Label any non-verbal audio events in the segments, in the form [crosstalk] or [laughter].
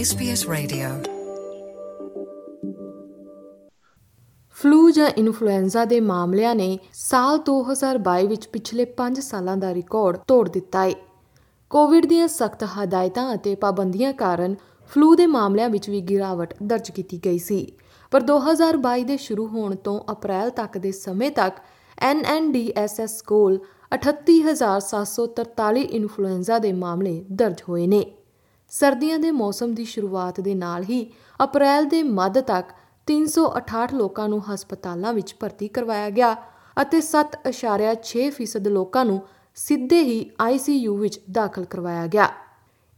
SBS Radio. Flu ਜਾਂ influenza ਦੇ ਮਾਮਲਿਆਂ ਨੇ ਸਾਲ 2022 ਵਿੱਚ ਪਿਛਲੇ 5 ਸਾਲਾਂ ਦਾ ਰਿਕਾਰਡ ਤੋੜ ਦਿੱਤਾ ਹੈ ਕੋਵਿਡ ਦੀਆਂ ਸਖਤ ਹਦਾਇਤਾਂ ਅਤੇ ਪਾਬੰਦੀਆਂ ਕਾਰਨ ਫਲੂ ਦੇ ਮਾਮਲਿਆਂ ਵਿੱਚ ਵੀ ਗਿਰਾਵਟ ਦਰਜ ਕੀਤੀ ਗਈ ਸੀ। ਪਰ 2022 ਦੇ ਸ਼ੁਰੂ ਹੋਣ ਤੋਂ ਅਪ੍ਰੈਲ ਤੱਕ ਦੇ ਸਮੇਂ ਤੱਕ NNDSS ਕੋਲ 38743 ਇਨਫਲੂਐਂਜ਼ਾ ਦੇ ਮਾਮਲੇ ਦਰਜ ਹੋਏ ਨੇ। ਸਰਦੀਆਂ ਦੇ ਮੌਸਮ ਦੀ ਸ਼ੁਰੂਆਤ ਦੇ ਨਾਲ ਹੀ ਅਪ੍ਰੈਲ ਦੇ ਮੱਧ ਤੱਕ 368 ਲੋਕਾਂ ਨੂੰ ਹਸਪਤਾਲਾਂ ਵਿੱਚ ਭਰਤੀ ਕਰਵਾਇਆ ਗਿਆ ਅਤੇ 7.6% ਲੋਕਾਂ ਨੂੰ ਸਿੱਧੇ ਹੀ ICU ਵਿੱਚ ਦਾਖਲ ਕਰਵਾਇਆ ਗਿਆ।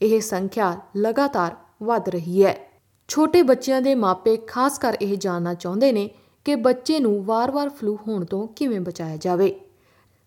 ਇਹ ਸੰਖਿਆ ਲਗਾਤਾਰ ਵਧ ਰਹੀ ਹੈ। ਛੋਟੇ ਬੱਚਿਆਂ ਦੇ ਮਾਪੇ ਖਾਸ ਕਰ ਇਹ ਜਾਣਨਾ ਚਾਹੁੰਦੇ ਨੇ ਕਿ ਬੱਚੇ ਨੂੰ ਵਾਰ-ਵਾਰ ਫਲੂ ਹੋਣ ਤੋਂ ਕਿਵੇਂ ਬਚਾਇਆ ਜਾਵੇ।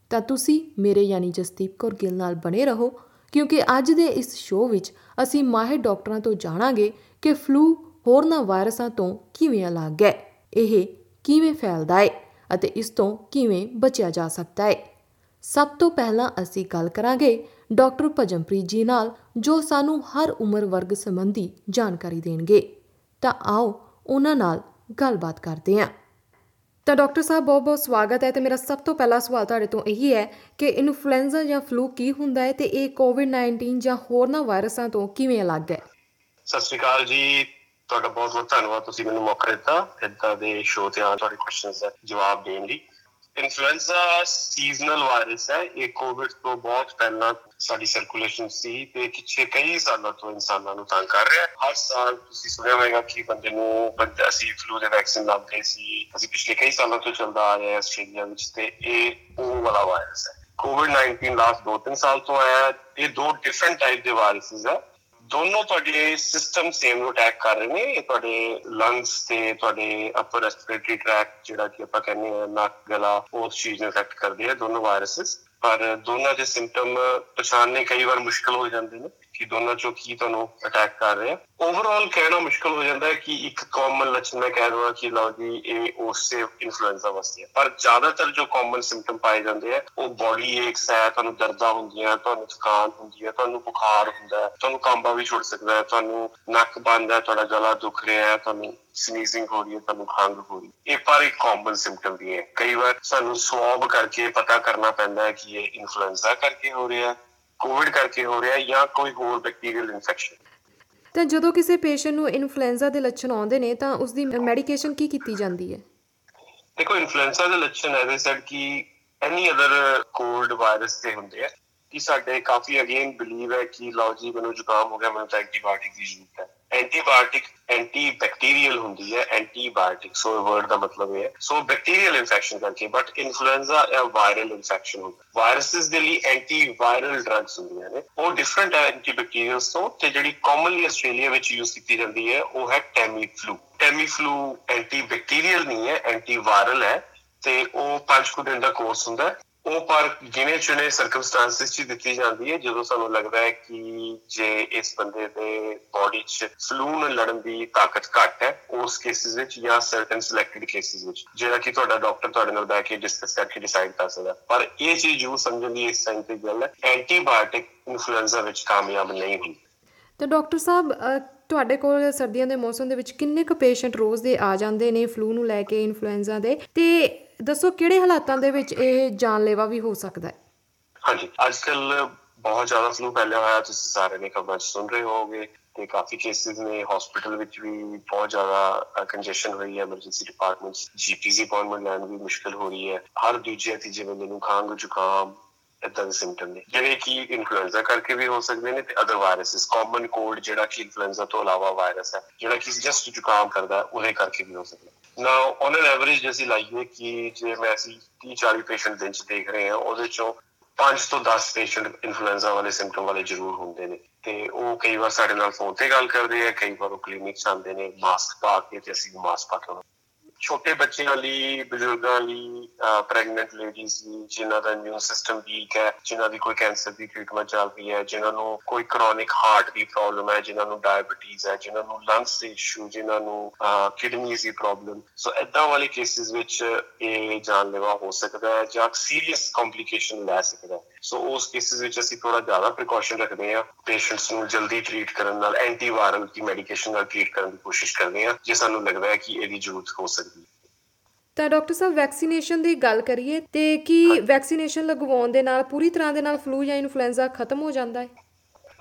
ਤਾਂ ਤੁਸੀਂ ਮੇਰੇ ਯਾਨੀ ਜਸਦੀਪ ਕੌਰ ਗਿੱਲ ਨਾਲ ਬਣੇ ਰਹੋ, ਕਿਉਂਕਿ ਅੱਜ ਦੇ ਇਸ ਸ਼ੋਅ ਵਿੱਚ ਅਸੀਂ ਮਾਹਿਰ ਡਾਕਟਰਾਂ ਤੋਂ ਜਾਣਾਂਗੇ ਕਿ ਫਲੂ ਹੋਰਨਾਂ ਵਾਇਰਸਾਂ ਤੋਂ ਕਿਵੇਂ ਅਲੱਗ ਹੈ, ਇਹ ਕਿਵੇਂ ਫੈਲਦਾ ਹੈ ਅਤੇ ਇਸ ਤੋਂ ਕਿਵੇਂ ਬਚਿਆ ਜਾ ਸਕਦਾ ਹੈ। ਸਭ ਤੋਂ ਪਹਿਲਾਂ ਅਸੀਂ ਗੱਲ ਕਰਾਂਗੇ ਡਾਕਟਰ ਭਜਨਪ੍ਰੀਤ ਜੀ ਨਾਲ, ਜੋ ਸਾਨੂੰ ਹਰ ਉਮਰ ਵਰਗ ਸੰਬੰਧੀ ਜਾਣਕਾਰੀ ਦੇਣਗੇ। ਤਾਂ ਆਓ ਉਹਨਾਂ ਨਾਲ ਗੱਲਬਾਤ ਕਰਦੇ ਹਾਂ। ਤਾਂ ਡਾਕਟਰ ਸਾਹਿਬ, ਬਹੁਤ ਬਹੁਤ ਸਵਾਗਤ ਹੈ ਤੇ ਮੇਰਾ ਸਭ ਤੋਂ ਪਹਿਲਾ ਸਵਾਲ ਤੁਹਾਡੇ ਤੋਂ ਇਹੀ ਹੈ ਕਿ ਇਨਫਲੂਐਂਜ਼ਾ ਜਾਂ ਫਲੂ ਕੀ ਹੁੰਦਾ ਹੈ ਤੇ ਇਹ ਕੋਵਿਡ-19 ਜਾਂ ਹੋਰਨਾਂ ਵਾਇਰਸਾਂ ਤੋਂ ਕਿਵੇਂ ਅਲੱਗ ਹੈ? ਸਤਿ ਸ਼੍ਰੀ ਅਕਾਲ ਜੀ। ਤੁਹਾਡਾ ਬਹੁਤ ਬਹੁਤ ਧੰਨਵਾਦ ਤੁਸੀਂ ਮੈਨੂੰ ਮੌਕਾ ਦਿੱਤਾ। ਇੱਦਾਂ ਦੇ ਸ਼ੋਅ ਤੇ ਆਉਣ ਤੁਹਾਡੇ ਕੁਐਸਚਨਸ ਦਾ ਜਵਾਬ ਦੇਣ ਲਈ। ਇਨਫਲੂਐਂਜ਼ਾ ਸੀਜ਼ਨਲ ਵਾਇਰਸ ਹੈ, ਇਹ ਕੋਵਿਡ ਤੋਂ ਬਹੁਤ ਪਹਿਲਾਂ ਸਾਡੀ ਸਰਕੂਲੇਸ਼ਨ ਸੀ ਤੇ ਪਿਛੇ ਕਈ ਸਾਲਾਂ ਤੋਂ ਇਨਸਾਨਾਂ ਨੂੰ ਤੰਗ ਕਰ ਰਿਹਾ ਹੈ। ਹਰ ਸਾਲ ਤੁਸੀਂ ਸੁਣਿਆ ਹੋਵੇਗਾ ਕਿ ਬੰਦੇ ਨੂੰ ਬੰਦਾ ਸੀ ਫਲੂ ਦੇ ਵੈਕਸੀਨ ਲਾਉਂਦੇ ਸੀ, ਅਸੀਂ ਪਿਛਲੇ ਕਈ ਸਾਲਾਂ ਤੋਂ ਚੱਲਦਾ ਆ ਰਿਹਾ ਹੈ ਆਸਟ੍ਰੇਲੀਆ ਵਿੱਚ ਤੇ ਇਹ ਉਹ ਵਾਲਾ ਵਾਇਰਸ ਹੈ। ਕੋਵਿਡ-19 ਲਾਸਟ 2-3 ਸਾਲ ਤੋਂ ਆਇਆ ਇਹ ਦੋ ਡਿਫਰੈਂਟ ਟਾਈਪ ਦੇ ਵਾਇਰਸਸ ਹੈ। ਦੋਨੋਂ ਤੁਹਾਡੇ ਸਿਸਟਮ ਸੇਮ ਨੂੰ ਅਟੈਕ ਕਰ ਰਹੇ ਨੇ? ਇਹ ਤੁਹਾਡੇ ਲੰਗਸ ਤੇ ਤੁਹਾਡੇ ਅਪਰ ਰੈਸਪੀਰੇਟਰੀ ਟ੍ਰੈਕਟ ਜਿਹੜਾ ਕਿ ਆਪਾਂ ਕਹਿੰਦੇ ਹਾਂ, ਨੱਕ, ਗਲਾ ਉਸ ਚੀਜ਼ ਨੂੰ ਅਫੈਕਟ ਕਰਦੇ ਆ, ਦੋਨੋਂ ਵਾਇਰਸਸ ਪਰ ਦੋਨਾਂ ਦੇ ਸਿੰਪਟਮ ਪਛਾਣਨੇ ਕਈ ਵਾਰ ਮੁਸ਼ਕਲ ਹੋ ਜਾਂਦੇ ਨੇ। ਕਿ ਦੋਨਾਂ ਚੋਂ ਕੀ ਤੁਹਾਨੂੰ ਅਟੈਕ ਕਰ ਰਿਹਾ ਓਵਰਆਲ ਕਹਿਣਾ ਮੁਸ਼ਕਲ ਹੋ ਜਾਂਦਾ ਹੈ ਕਿ ਇੱਕ ਕਾਮਨ ਲੱਛਣ ਮੈਂ ਕਹਿ ਦਵਾਂ ਕਿ ਲਓ ਜੀ, ਇਹ ਉਸੇ ਇਨਫਲੂਐਂਜ਼ਾ ਵਾਸਤੇ ਹੈ ਪਰ ਜ਼ਿਆਦਾਤਰ ਜੋ ਕਾਮਨ ਸਿੰਪਟਮ ਪਾਏ ਜਾਂਦੇ ਆ, ਉਹ ਬੋਡੀ ਏਕਸ ਹੈ, ਤੁਹਾਨੂੰ ਦਰਦਾਂ ਹੁੰਦੀਆਂ, ਤੁਹਾਨੂੰ ਥਕਾਨ ਹੁੰਦੀ ਹੈ, ਤੁਹਾਨੂੰ ਬੁਖਾਰ ਹੁੰਦਾ ਹੈ, ਤੁਹਾਨੂੰ ਕਾਂਬਾ ਵੀ ਛੁੱਟ ਸਕਦਾ ਹੈ, ਤੁਹਾਨੂੰ ਨੱਕ ਬੰਦ ਹੈ, ਤੁਹਾਡਾ ਗਲਾ ਦੁਖ ਰਿਹਾ ਹੈ, ਤੁਹਾਨੂੰ ਸਨੀਜ਼ਿੰਗ ਹੋ ਰਹੀ ਹੈ, ਤੁਹਾਨੂੰ ਖੰਘ ਹੋ ਰਹੀ ਹੈ। ਇਹ ਪਰ ਇੱਕ ਕਾਮਨ ਸਿੰਪਟਮ ਵੀ ਹੈ। ਕਈ ਵਾਰ ਸਾਨੂੰ ਸਵਾਬ ਕਰਕੇ ਪਤਾ ਕਰਨਾ ਪੈਂਦਾ ਹੈ ਕਿ ਇਹ ਇਨਫਲੂਐਂਜ਼ਾ ਕਰਕੇ ਹੋ ਰਿਹਾ ਹੈ। ਕੋਵਿਡ ਕਰਕੇ ਹੋ ਰਿਹਾ ਜਾਂ ਕੋਈ ਹੋਰ ਬੈਕਟੀਰੀਅਲ ਇਨਫੈਕਸ਼ਨ ਤਾਂ ਜਦੋਂ ਕਿਸੇ ਪੇਸ਼ੈਂਟ ਨੂੰ ਇਨਫਲੂਐਂਜ਼ਾ ਦੇ ਲੱਛਣ ਆਉਂਦੇ ਨੇ ਤਾਂ ਉਸ ਦੀ ਮੈਡੀਕੇਸ਼ਨ ਕੀ ਕੀਤੀ ਜਾਂਦੀ ਹੈ? ਦੇਖੋ ਇਨਫਲੂਐਂਜ਼ਾ ਦੇ ਲੱਛਣ ਐਵੇਂ ਸਰ ਕਿ ਐਨੀ ਅਦਰ ਕੋਲਡ ਵਾਇਰਸ ਤੇ ਹੁੰਦੇ ਆ। ਕਿ ਸਾਡੇ ਕਾਫੀ ਅਗੇਨ ਬਿਲੀਵ ਹੈ ਕਿ ਲਓ ਜੀ ਮੈਨੂੰ ਜ਼ੁਕਾਮ ਹੋ ਗਿਆ ਮੈਨੂੰ ਤਾਂ ਐਂਟੀਬਾਇਓਟਿਕ ਦੀ ਜ਼ਰੂਰਤ ਹੈ। ਐਂਟੀਬਾਇਓਟਿਕ ਐਂਟੀ ਬੈਕਟੀਰੀਅਲ ਹੁੰਦੀ ਹੈ, ਐਂਟੀਬਾਇਓਟਿਕ। ਸੋ ਵਰਡ ਦਾ ਮਤਲਬ ਇਹ ਹੈ। ਸੋ ਬੈਕਟੀਰੀਅਲ ਇਨਫੈਕਸ਼ਨ ਕਰਕੇ ਬਟ ਇਨਫਲੂਐਂਜ਼ਾ ਜਾਂ ਵਾਇਰਲ ਇਨਫੈਕਸ਼ਨ ਹੁੰਦਾ ਵਾਇਰਸਸ ਦੇ ਲਈ ਐਂਟੀ ਵਾਇਰਲ ਡਰੱਗਸ ਹੁੰਦੀਆਂ ਨੇ। ਉਹ ਡਿਫਰੈਂਟ ਹੈ ਐਂਟੀ ਬੈਕਟੀਰੀਅਲਸ ਤੋਂ, ਤੇ ਜਿਹੜੀ ਕਾਮਨਲੀ ਆਸਟ੍ਰੇਲੀਆ ਵਿੱਚ ਯੂਜ਼ ਕੀਤੀ ਜਾਂਦੀ ਹੈ, ਉਹ ਹੈ Tamiflu Tamiflu antibacterial ਨਹੀਂ ਹੈ ਐਂਟੀ ਵਾਇਰਲ ਹੈ, ਤੇ ਉਹ 5 ਕੁ ਦਿਨ ਦਾ ਕੋਰਸ ਹੁੰਦਾ ਹੈ। ਉਹ ਪਰ ਗਿਣੇ ਚੁਣੇ ਸਰਕਮਸਟੈਂਸਸ 'ਚ ਦਿੱਤੀ ਜਾਂਦੀ ਹੈ ਜਦੋਂ ਸਾਨੂੰ ਲੱਗਦਾ ਹੈ ਕਿ ਜੇ ਇਸ ਬੰਦੇ ਦੇ ਬਾਡੀ 'ਚ ਫਲੂ ਨਾਲ ਲੜਨ ਦੀ ਤਾਕਤ ਘੱਟ ਹੈ ਉਸ ਕੇਸਿਸ ਵਿੱਚ ਜਾਂ ਸਰਟਨ ਸਿਲੈਕਟਡ ਕੇਸਿਸ ਵਿੱਚ ਜਿਹੜਾ ਕਿ ਤੁਹਾਡਾ ਡਾਕਟਰ ਤੁਹਾਡੇ ਨਾਲ ਬੈਠ ਕੇ ਡਿਸਕਸ ਕਰਕੇ ਡਿਸਾਈਡ ਕਰ ਸਕਦਾ ਪਰ ਇਹ ਚੀਜ਼ ਜੂ ਸਮਝਣ ਦੀ ਇਸ ਟਾਈਮ ਤੇ ਗੱਲ ਹੈ ਐਂਟੀਬਾਇਓਟਿਕ ਇਨਫਲੂਐਂਜ਼ਾ ਵਿੱਚ ਕਾਮਯਾਬ ਨਹੀਂ ਹੁੰਦੀ ਤਾਂ ਡਾਕਟਰ ਸਾਹਿਬ ਅ, ਤੁਹਾਡੇ ਕੋਲ ਸਰਦੀਆਂ ਦੇ ਮੌਸਮ ਦੇ ਵਿੱਚ ਕਿੰਨੇ ਕੁ ਪੇਸ਼ੈਂਟ ਰੋਜ਼ ਦੇ ਆ ਜਾਂਦੇ ਨੇ ਫਲੂ ਨੂੰ ਲੈ ਕੇ ਇਨਫਲੂਐਂਜ਼ਾ ਦੇ? ਤੇ ਦੱਸੋ ਕਿਹੜੇ ਹਾਲਾਤਾਂ ਦੇ ਵਿੱਚ ਇਹ ਜਾਨਲੇਵਾ ਵੀ ਹੋ ਸਕਦਾ ਹੈ? ਹਾਂਜੀ ਅੱਜ ਕੱਲ ਬਹੁਤ ਜ਼ਿਆਦਾ ਫਲੂ ਫੈਲਿਆ ਹੋਇਆ ਤੁਸੀਂ ਸਾਰੇ ਨੇ ਖਬਰਾਂ 'ਚ ਸੁਣ ਰਹੇ ਹੋਵੋਗੇ ਤੇ ਕਾਫੀ ਕੇਸਿਸ ਨੇ ਹਸਪੀਟਲ ਵਿੱਚ ਵੀ ਬਹੁਤ ਜ਼ਿਆਦਾ ਕੰਜੈਸ਼ਨ ਹੋਈ ਹੈ ਐਮਰਜੈਂਸੀ ਡਿਪਾਰਟਮੈਂਟਸ ਜੀਪੀਸੀ ਅਪਾਇੰਟਮੈਂਟ ਲੈਣ ਵੀ ਮੁਸ਼ਕਲ ਹੋ ਰਹੀ ਹੈ ਹਰ ਦੂਜੇ ਤੀਜੇ ਬੰਦੇ ਨੂੰ ਖੰਘ ਜ਼ੁਕਾਮ ਇਦਾਂ ਦੇ ਸਿੰਪਟਮ ਨੇ ਜਿਹੜੇ ਕਿ ਇਨਫਲੂਐਂਜ਼ਾ ਕਰਕੇ ਵੀ ਹੋ ਸਕਦੇ ਨੇ ਤੇ ਅਦਰ ਵਾਇਰਸਸ ਕਾਮਨ ਕੋਲਡ ਜਿਹੜਾ ਕਿ ਇਨਫਲੂਐਂਜ਼ਾ ਤੋਂ ਇਲਾਵਾ ਵਾਇਰਸ ਹੈ ਜਿਹੜਾ ਕਿ ਜਸਟ ਜ਼ੁਕਾਮ ਕਰਦਾ ਹੈ, ਉਹਦੇ ਕਰਕੇ ਵੀ ਹੋ ਸਕਦਾ। ਨਾ ਔਨ ਐਨ ਐਵਰੇਜ ਜੇ ਅਸੀਂ ਲਾਈਏ ਕਿ ਜੇ ਮੈਂ ਅਸੀਂ 30 40 ਪੇਸ਼ੈਂਟ ਦਿਨ ਚ ਦੇਖ ਰਹੇ ਹਾਂ, ਉਹਦੇ ਚੋਂ 5 ਤੋਂ 10 ਪੇਸ਼ੈਂਟ ਇਨਫਲੂਐਂਜ਼ਾ ਵਾਲੇ ਸਿੰਪਟਮ ਵਾਲੇ ਜ਼ਰੂਰ ਹੁੰਦੇ ਨੇ। ਤੇ ਉਹ ਕਈ ਵਾਰ ਸਾਡੇ ਨਾਲ ਫੋਨ ਤੇ ਗੱਲ ਕਰਦੇ ਆ, ਕਈ ਵਾਰ ਉਹ ਕਲੀਨਿਕ ਚ ਆਉਂਦੇ ਨੇ ਮਾਸਕ ਪਾ ਕੇ ਤੇ ਅਸੀਂ ਮਾਸਕ ਪਾ ਕੇ ਉਹਨਾਂ ਛੋਟੇ ਬੱਚਿਆਂ ਲਈ, ਬਜ਼ੁਰਗਾਂ ਲਈ ਪ੍ਰੈਗਨੈਂਟ ਲੇਡੀਜ਼ ਲਈ, ਜਿਨ੍ਹਾਂ ਦਾ ਇਮਿਊਨ ਸਿਸਟਮ ਵੀਕ ਹੈ, ਜਿਨ੍ਹਾਂ ਦੀ ਕੋਈ ਕੈਂਸਰ ਦੀ ਟ੍ਰੀਟਮੈਂਟ ਚੱਲ ਰਹੀ ਹੈ, ਜਿਨ੍ਹਾਂ ਨੂੰ ਕੋਈ ਕ੍ਰੋਨਿਕ ਹਾਰਟ ਦੀ ਪ੍ਰੋਬਲਮ ਹੈ, ਜਿਨ੍ਹਾਂ ਨੂੰ ਡਾਇਬੀਟੀਜ਼ ਹੈ, ਜਿਨ੍ਹਾਂ ਨੂੰ ਲੰਗਸ ਦੇ ਇਸ਼ੂ ਜਿਨ੍ਹਾਂ ਨੂੰ ਕਿਡਨੀਜ਼ ਦੀ ਪ੍ਰੋਬਲਮ ਸੋ ਇਦਾਂ ਵਾਲੇ ਕੇਸਿਸ ਵਿੱਚ ਇਹ ਜਾਨਲੇਵਾ ਹੋ ਸਕਦਾ ਹੈ ਜਾਂ ਸੀਰੀਅਸ ਕੰਪਲਿਕੇਸ਼ਨ ਲੈ ਸਕਦਾ ਹੈ। ਸੋ ਉਸ ਕੇਸਿਸ ਵਿੱਚ ਅਸੀਂ ਥੋੜਾ ਜ਼ਿਆਦਾ ਪ੍ਰੀਕਾਸ਼ਨ ਰੱਖਦੇ ਹਾਂ ਪੇਸ਼ੈਂਟਸ ਨੂੰ ਜਲਦੀ ਟ੍ਰੀਟ ਕਰਨ ਨਾਲ ਐਂਟੀਵਾਇਰਲ ਦੀ ਮੈਡੀਕੇਸ਼ਨ ਨਾਲ ਟ੍ਰੀਟ ਕਰਨ ਦੀ ਕੋਸ਼ਿਸ਼ ਕਰਦੇ ਹਾਂ, ਜੇ ਸਾਨੂੰ ਲੱਗਦਾ ਹੈ ਕਿ ਇਹਦੀ ਜ਼ਰੂਰਤ ਹੋ ਸਕਦੀ ਹੈ। ਤਾਂ ਡਾਕਟਰ ਸਾਹਿਬ ਵੈਕਸੀਨੇਸ਼ਨ ਦੀ ਗੱਲ ਕਰੀਏ ਤੇ ਕੀ ਵੈਕਸੀਨੇਸ਼ਨ ਲਗਵਾਉਣ ਦੇ ਨਾਲ ਪੂਰੀ ਤਰ੍ਹਾਂ ਦੇ ਨਾਲ ਫਲੂ ਜਾਂ ਇਨਫਲੂਐਂਜ਼ਾ ਖਤਮ ਹੋ ਜਾਂਦਾ ਹੈ?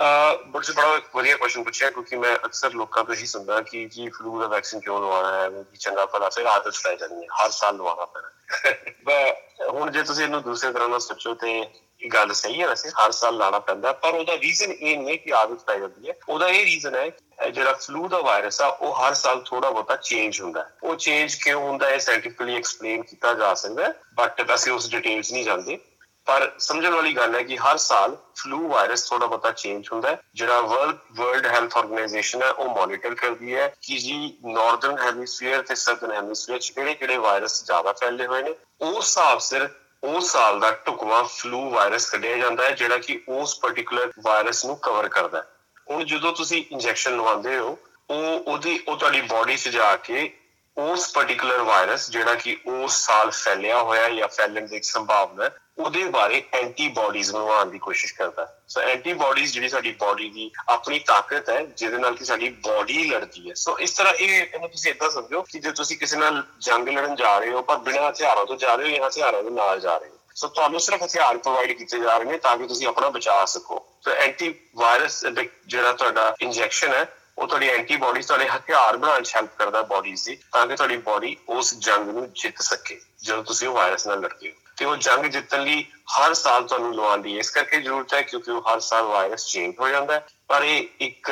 ਅ ਬੜਾ ਬੜਾ ਵਧੀਆ ਕੁਐਸਚਨ ਪੁੱਛਿਆ ਕਿਉਂਕਿ ਮੈਂ ਅਕਸਰ ਲੋਕਾਂ ਤੋਂ ਹੀ ਸੁਣਦਾ ਕਿ ਜੀ ਫਲੂ ਦਾ ਵੈਕਸੀਨ ਕਿਉਂ ਲਵਾਉਣਾ ਹੈ? ਕਿ ਚੰਗਾ ਭਲਾ ਫਿਰ ਆਦਤ ਪੈ ਜਾਂਦੀ ਹੈ ਹਰ ਸਾਲ ਲਵਾਉਣਾ ਪੈਣਾ। [laughs] ਹੁਣ ਜੇ ਤੁਸੀਂ ਇਹਨੂੰ ਦੂਸਰੇ ਤਰ੍ਹਾਂ ਨਾਲ ਸੋਚੋ ਤੇ ਇਹ ਗੱਲ ਸਹੀ ਹੈ ਵੈਸੇ ਹਰ ਸਾਲ ਲਾਣਾ ਪੈਂਦਾ ਪਰ ਉਹਦਾ ਰੀਜ਼ਨ ਇਹ ਨਹੀਂ ਹੈ ਕਿ ਆਦਤ ਪੈ ਜਾਂਦੀ ਹੈ। ਉਹਦਾ ਇਹ ਰੀਜ਼ਨ ਹੈ ਜਿਹੜਾ ਫਲੂ ਦਾ ਵਾਇਰਸ ਆ, ਉਹ ਹਰ ਸਾਲ ਥੋੜਾ ਬਹੁਤਾ ਚੇਂਜ ਹੁੰਦਾ ਹੈ। ਉਹ ਚੇਂਜ ਕਿਉਂ ਹੁੰਦਾ ਹੈ ਸਾਇੰਟੀਫਿਕਲੀ ਐਕਸਪਲੇਨ ਕੀਤਾ ਜਾ ਸਕਦਾ ਹੈ ਬਟ ਅਸੀਂ ਉਸ ਡਿਟੇਲਸ ਨਹੀਂ ਜਾਣਦੇ। ਪਰ ਸਮਝਣ ਵਾਲੀ ਗੱਲ ਹੈ ਕਿ ਹਰ ਸਾਲ ਫਲੂ ਵਾਇਰਸ ਥੋੜਾ ਬਹੁਤਾ ਚੇਂਜ ਹੁੰਦਾ ਹੈ। ਜਿਹੜਾ ਵਰਲਡ ਵਰਲਡ ਹੈਲਥ ਆਰਗੇਨਾਈਜੇਸ਼ਨ ਹੈ, ਉਹ ਮੋਨੀਟਰ ਕਰਦੀ ਹੈ ਕਿ ਜੀ ਨਾਰਥਰਨ ਹੈਮੀਸਫੀਅਰ ਤੇ ਸਦਰਨ ਹੈਮੀਸਫੀਅਰ ਚ ਕਿਹੜੇ ਕਿਹੜੇ ਵਾਇਰਸ ਜ਼ਿਆਦਾ ਫੈਲੇ ਹੋਏ ਨੇ। ਉਸ ਹਿਸਾਬ ਸਿਰ ਉਸ ਸਾਲ ਦਾ ਟੁਕਵਾ ਫਲੂ ਵਾਇਰਸ ਕੱਢਿਆ ਜਾਂਦਾ ਹੈ, ਜਿਹੜਾ ਕਿ ਉਸ ਪਾਰਟਿਕੂਲਰ ਵਾਇਰਸ ਨੂੰ ਕਵਰ ਕਰਦਾ ਹੈ। ਹੁਣ ਜਦੋਂ ਤੁਸੀਂ ਇੰਜੈਕਸ਼ਨ ਲਵਾਉਂਦੇ ਹੋ, ਉਹ ਉਹਦੀ, ਉਹ ਤੁਹਾਡੀ ਬਾਡੀ 'ਚ ਜਾ ਕੇ ਉਸ ਪਾਰਟਿਕੂਲਰ ਵਾਇਰਸ ਜਿਹੜਾ ਕਿ ਉਸ ਸਾਲ ਫੈਲਿਆ ਹੋਇਆ ਜਾਂ ਫੈਲਣ ਦੀ ਸੰਭਾਵਨਾ, ਉਹਦੇ ਬਾਰੇ ਐਂਟੀਬਾਡੀਜ਼ ਬਣਾਉਣ ਦੀ ਕੋਸ਼ਿਸ਼ ਕਰਦਾ। ਸੋ ਐਂਟੀਬਾਡੀਜ਼ ਜਿਹੜੀ ਸਾਡੀ ਬਾਡੀ ਦੀ ਆਪਣੀ ਤਾਕਤ ਹੈ, ਜਿਹਦੇ ਨਾਲ ਕਿ ਸਾਡੀ ਬਾਡੀ ਲੜਦੀ ਹੈ। ਸੋ ਇਸ ਤਰ੍ਹਾਂ ਇਹ, ਇਹਨੂੰ ਤੁਸੀਂ ਇਦਾਂ ਸਮਝੋ ਕਿ ਜੇ ਤੁਸੀਂ ਕਿਸੇ ਨਾਲ ਜੰਗ ਲੜਨ ਜਾ ਰਹੇ ਹੋ, ਪਰ ਬਿਨਾਂ ਹਥਿਆਰਾਂ ਤੋਂ ਜਾ ਰਹੇ ਹੋ ਜਾਂ ਹਥਿਆਰਾਂ ਦੇ ਨਾਲ ਜਾ ਰਹੇ ਹੋ ਸੋ ਤੁਹਾਨੂੰ ਸਿਰਫ ਹਥਿਆਰ ਪ੍ਰੋਵਾਈਡ ਕੀਤੇ ਜਾ ਰਹੇ ਨੇ ਤਾਂ ਕਿ ਤੁਸੀਂ ਆਪਣਾ ਬਚਾ ਸਕੋ। ਸੋ ਐਂਟੀ ਵਾਇਰਸ ਜਿਹੜਾ ਤੁਹਾਡਾ ਇੰਜੈਕਸ਼ਨ ਹੈ, ਉਹ ਤੁਹਾਡੀ ਐਂਟੀਬਾਡੀਜ਼ ਤੁਹਾਡੇ ਹਥਿਆਰ ਬਣਾਉਣ ਚ ਹੈਲਪ ਕਰਦਾ ਬਾਡੀਜ਼ ਦੀ, ਤਾਂ ਕਿ ਤੁਹਾਡੀ ਬਾਡੀ ਉਸ ਜੰਗ ਨੂੰ ਜਿੱਤ ਸਕੇ, ਜਦੋਂ ਤੁਸੀਂ ਉਹ ਵਾਇਰਸ ਨਾਲ ਲੜਦੇ ਹੋ। ਤੇ ਉਹ ਜੰਗ ਜਿੱਤਣ ਲਈ ਹਰ ਸਾਲ ਤੁਹਾਨੂੰ ਲਵਾਉਣ ਇਸ ਕਰਕੇ ਜ਼ਰੂਰਤ ਹੈ ਕਿਉਂਕਿ ਉਹ ਹਰ ਸਾਲ ਵਾਇਰਸ ਚੇਂਜ ਹੋ ਜਾਂਦਾ ਹੈ। ਪਰ ਇਹ ਇੱਕ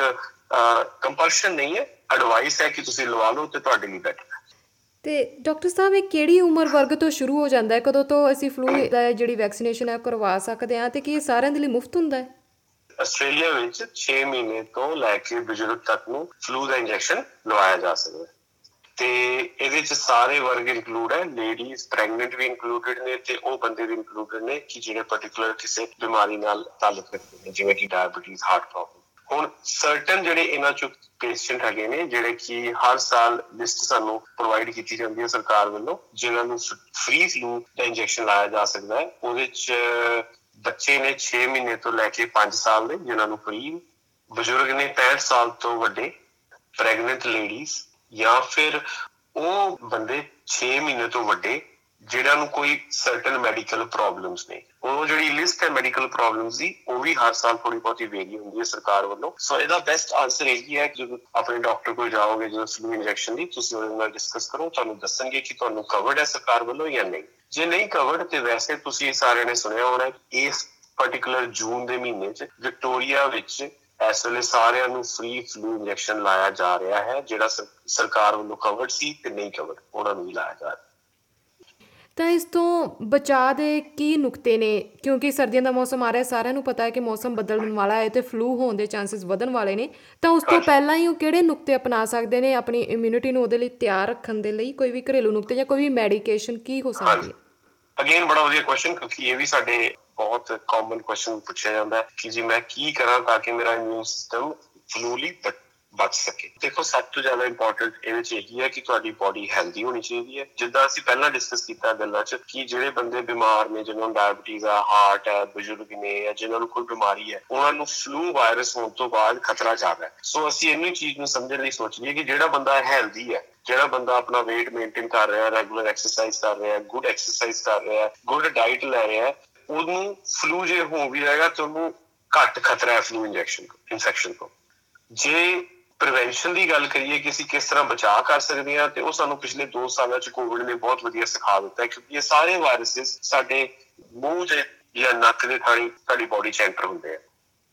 ਕੰਪਲਸ਼ਨ ਨਹੀਂ ਹੈ। ਐਡਵਾਈਸ ਹੈ ਕਿ ਤੁਸੀਂ ਲਵਾ ਲਓ ਤੇ ਤੁਹਾਡੇ ਲਈ ਬੈਟਰ ਹੈ ਤੇ ਡਾਕਟਰ ਸਾਹਿਬ, ਇਹ ਕਿਹੜੀ ਉਮਰ ਵਰਗ ਤੋਂ ਸ਼ੁਰੂ ਹੋ ਜਾਂਦਾ ਹੈ? ਕਦੋਂ ਤੋਂ ਅਸੀਂ ਫਲੂ ਦਾ ਜਿਹੜੀ ਵੈਕਸੀਨੇਸ਼ਨ ਹੈ ਕਰਵਾ ਸਕਦੇ ਹਾਂ ਤੇ ਕੀ ਇਹ ਸਾਰਿਆਂ ਦੇ ਲਈ ਮੁਫਤ ਹੁੰਦਾ ਹੈ? ਆਸਟ੍ਰੇਲੀਆ ਵਿੱਚ 6 ਮਹੀਨੇ ਤੋਂ ਲੈ ਕੇ ਬਜ਼ੁਰਗ ਤੱਕ ਨੂੰ ਫਲੂ ਦਾ ਇੰਜੈਕਸ਼ਨ ਲਵਾਇਆ ਜਾ ਸਕਦਾ ਹੈ। ਤੇ ਇਹਦੇ ਚ ਸਾਰੇ ਵਰਗ ਇਨਕਲੂਡ ਹੈ ਲੇਡੀਜ਼ ਪ੍ਰੈਗਨੈਂਟ ਵੀ ਇਨਕਲੂਡਡ ਨੇ ਤੇ ਉਹ ਬੰਦੇ ਵੀ ਇਨਕਲੂਡਡ ਨੇ ਕਿ ਜਿਹੜੇ ਪਾਰਟਿਕੂਲਰ ਕਿਸੇ ਬਿਮਾਰੀ ਨਾਲ ਤਾਲੁਕ ਰੱਖਦੇ ਨੇ, ਜਿਵੇਂ ਕਿ ਡਾਇਬੀਟੀਜ਼ ਹਾਰਟ ਪ੍ਰੋਬਲਮ ਹੁਣ ਸਰਟਨ ਜਿਹੜੇ ਇਹਨਾਂ ਚ ਪੇਸ਼ੈਂਟ ਹੈਗੇ ਨੇ, ਜਿਹੜੇ ਕਿ ਹਰ ਸਾਲ ਲਿਸਟ ਸਾਨੂੰ ਪ੍ਰੋਵਾਈਡ ਕੀਤੀ ਜਾਂਦੀ ਹੈ ਸਰਕਾਰ ਵੱਲੋਂ, ਜਿਨ੍ਹਾਂ ਨੂੰ ਫ੍ਰੀ ਫਲੂ ਦਾ ਇੰਜੈਕਸ਼ਨ ਲਾਇਆ ਜਾ ਸਕਦਾ ਹੈ। ਉਹਦੇ ਚ ਬੱਚੇ ਨੇ 6 ਮਹੀਨੇ ਤੋਂ ਲੈ ਕੇ 5 ਸਾਲ ਦੇ, ਜਿਨ੍ਹਾਂ ਨੂੰ ਫ੍ਰੀ ਬਜ਼ੁਰਗ ਨੇ 65 ਸਾਲ ਤੋਂ ਵੱਡੇ ਪ੍ਰੈਗਨੈਂਟ ਲੇਡੀਜ਼ ਜਾਂ ਫਿਰ ਉਹ ਬੰਦੇ 6 ਮਹੀਨੇ ਤੋਂ ਵੱਡੇ ਜਿਹੜਾ ਨੂੰ ਕੋਈ ਸਰਟਨ ਮੈਡੀਕਲ ਪ੍ਰੋਬਲਮਸ ਨੇ। ਉਹ ਜਿਹੜੀ ਲਿਸਟ ਹੈ ਮੈਡੀਕਲ ਪ੍ਰੋਬਲਮਸ ਦੀ, ਉਹ ਵੀ ਹਰ ਸਾਲ ਥੋੜੀ ਬਹੁਤੀ ਵੇਰੀ ਹੁੰਦੀ ਹੈ ਸਰਕਾਰ ਵੱਲੋਂ। ਸੋ ਇਹਦਾ ਬੈਸਟ ਆਨਸਰ ਇਹ ਹੈ ਕਿ ਜਦੋਂ ਆਪਣੇ ਡਾਕਟਰ ਕੋਲ ਜਾਓਗੇ, ਜਦੋਂ ਫਲੂ ਇੰਜੈਕਸ਼ਨ ਦੀ, ਤੁਸੀਂ ਉਹਦੇ ਨਾਲ ਡਿਸਕਸ ਕਰੋ, ਤੁਹਾਨੂੰ ਦੱਸਣਗੇ ਕਿ ਤੁਹਾਨੂੰ ਕਵਰਡ ਹੈ ਸਰਕਾਰ ਵੱਲੋਂ ਜਾਂ ਨਹੀਂ। ਜੇ ਨਹੀਂ ਕਵਰਡ ਤੇ ਵੈਸੇ ਤੁਸੀਂ ਸਾਰਿਆਂ ਨੇ ਸੁਣਿਆ ਹੋਣਾ ਇਸ ਪਾਰਟਿਕੂਲਰ ਜੂਨ ਦੇ ਮਹੀਨੇ 'ਚ ਵਿਕਟੋਰੀਆ ਵਿੱਚ ਇਸ ਵੇਲੇ ਸਾਰਿਆਂ ਨੂੰ ਫ੍ਰੀ ਫਲੂ ਇੰਜੈਕਸ਼ਨ ਲਾਇਆ ਜਾ ਰਿਹਾ ਹੈ, ਜਿਹੜਾ ਸਰਕਾਰ ਵੱਲੋਂ ਕਵਰਡ ਸੀ ਤੇ ਨਹੀਂ ਕਵਰਡ ਉਹਨਾਂ ਨੂੰ ਵੀ ਲਾਇਆ ਜਾ ਰਿਹਾ। ਤਾਂ ਇਸ ਤੋਂ ਬਚਾਅ ਦੇ ਕੀ ਨੁਕਤੇ ਨੇ? ਕਿਉਂਕਿ ਸਰਦੀਆਂ ਦਾ ਮੌਸਮ ਆ ਰਿਹਾ ਸਾਰਿਆਂ ਨੂੰ ਪਤਾ ਹੈ ਕਿ ਮੌਸਮ ਬਦਲਣ ਵਾਲਾ ਹੈ ਤੇ ਫਲੂ ਹੋਣ ਦੇ ਚਾਂਸਸ ਵਧਣ ਵਾਲੇ ਨੇ। ਤਾਂ ਉਸ ਤੋਂ ਪਹਿਲਾਂ ਹੀ ਉਹ ਕਿਹੜੇ ਨੁਕਤੇ ਅਪਣਾ ਸਕਦੇ ਨੇ ਆਪਣੀ ਇਮਿਊਨਿਟੀ ਨੂੰ ਉਹਦੇ ਲਈ ਤਿਆਰ ਰੱਖਣ ਦੇ ਲਈ? ਕੋਈ ਵੀ ਘਰੇਲੂ ਨੁਕਤੇ ਜਾਂ ਕੋਈ ਵੀ ਮੈਡੀਕੇਸ਼ਨ ਕੀ ਹੋ ਸਕਦੀ ਹੈ? ਅਗੇਨ ਬੜਾ ਵਧੀਆ ਕੁਐਸਚਨ ਕਿਉਂਕਿ ਇਹ ਵੀ ਸਾਡੇ ਬਹੁਤ ਕਾਮਨ ਕੁਐਸਚਨ ਪੁੱਛਿਆ ਜਾਂਦਾ ਹੈ ਕਿ ਜੀ ਮੈਂ ਕੀ ਕਰਾਂ ਤਾਂ ਕਿ ਮੇਰਾ ਇਮਿਊਨ ਸਿਸਟਮ ਫਲੂਲੀ ਬਚ ਸਕੇ। ਦੇਖੋ, ਸਭ ਤੋਂ ਜ਼ਿਆਦਾ ਇੰਪੋਰਟੈਂਟ ਇਹ ਵਿੱਚ ਇਹੀ ਹੈ ਕਿ ਤੁਹਾਡੀ ਬਾਡੀ ਹੈਲਦੀ ਹੋਣੀ ਚਾਹੀਦੀ ਹੈ। ਜਿੱਦਾਂ ਅਸੀਂ ਪਹਿਲਾਂ ਡਿਸਕਸ ਕੀਤਾ ਗੱਲਾਂ 'ਚ ਕਿ ਜਿਹੜੇ ਬੰਦੇ ਬਿਮਾਰ ਨੇ, ਜਿਨ੍ਹਾਂ ਨੂੰ ਡਾਇਬੀਟੀਜ਼ ਆ ਹਾਰਟ ਹੈ, ਬਜ਼ੁਰਗ ਨੇ ਜਾਂ ਜਿਨ੍ਹਾਂ ਨੂੰ ਕੋਈ ਬਿਮਾਰੀ ਹੈ, ਉਹਨਾਂ ਨੂੰ ਫਲੂ ਵਾਇਰਸ ਹੋਣ ਤੋਂ ਬਾਅਦ ਖਤਰਾ ਜ਼ਿਆਦਾ ਹੈ। ਸੋ ਅਸੀਂ ਇੰਨੀ ਚੀਜ਼ ਨੂੰ ਸਮਝਣ ਲਈ ਸੋਚੀਏ ਕਿ ਜਿਹੜਾ ਬੰਦਾ ਹੈਲਦੀ ਹੈ, ਜਿਹੜਾ ਬੰਦਾ ਆਪਣਾ weight ਮੇਨਟੇਨ ਕਰ ਰਿਹਾ ਹੈ ਰੈਗੂਲਰ ਐਕਸਰਸਾਈਜ਼ ਕਰ ਰਿਹਾ ਹੈ ਗੁੱਡ ਐਕਸਰਸਾਈਜ਼ ਕਰ ਰਿਹਾ ਹੈ ਗੁੱਡ ਡਾਈਟ ਲੈ ਰਿਹਾ ਹੈ ਉਹਨੂੰ ਫਲੂ ਜੇ ਹੋ ਵੀ ਜਾਏਗਾ ਤਾਂ ਉਹਨੂੰ ਘੱਟ ਖਤਰਾ ਹੈ ਫਲੂ ਇੰਜੈਕਸ਼ਨ ਇਨਫੈਕਸ਼ਨ ਤੋਂ। ਜੇ ਪ੍ਰੀਵੈਂਸ਼ਨ ਦੀ ਗੱਲ ਕਰੀਏ ਕਿ ਅਸੀਂ ਕਿਸ ਤਰ੍ਹਾਂ ਬਚਾਅ ਕਰ ਸਕਦੇ ਹਾਂ, ਤੇ ਉਹ ਸਾਨੂੰ ਪਿਛਲੇ 2 ਸਾਲਾਂ ਚ ਕੋਵਿਡ ਨੇ ਬਹੁਤ ਵਧੀਆ ਸਿਖਾ ਦਿੱਤਾ ਕਿਉਂਕਿ ਇਹ ਸਾਰੇ ਵਾਇਰਸਸ ਸਾਡੇ ਮੂੰਹ ਦੇ ਜਾਂ ਨੱਕ ਦੇ ਥਾਣੀ ਸਾਡੀ ਬਾਡੀ ਚ ਐਂਟਰ ਹੁੰਦੇ ਆ।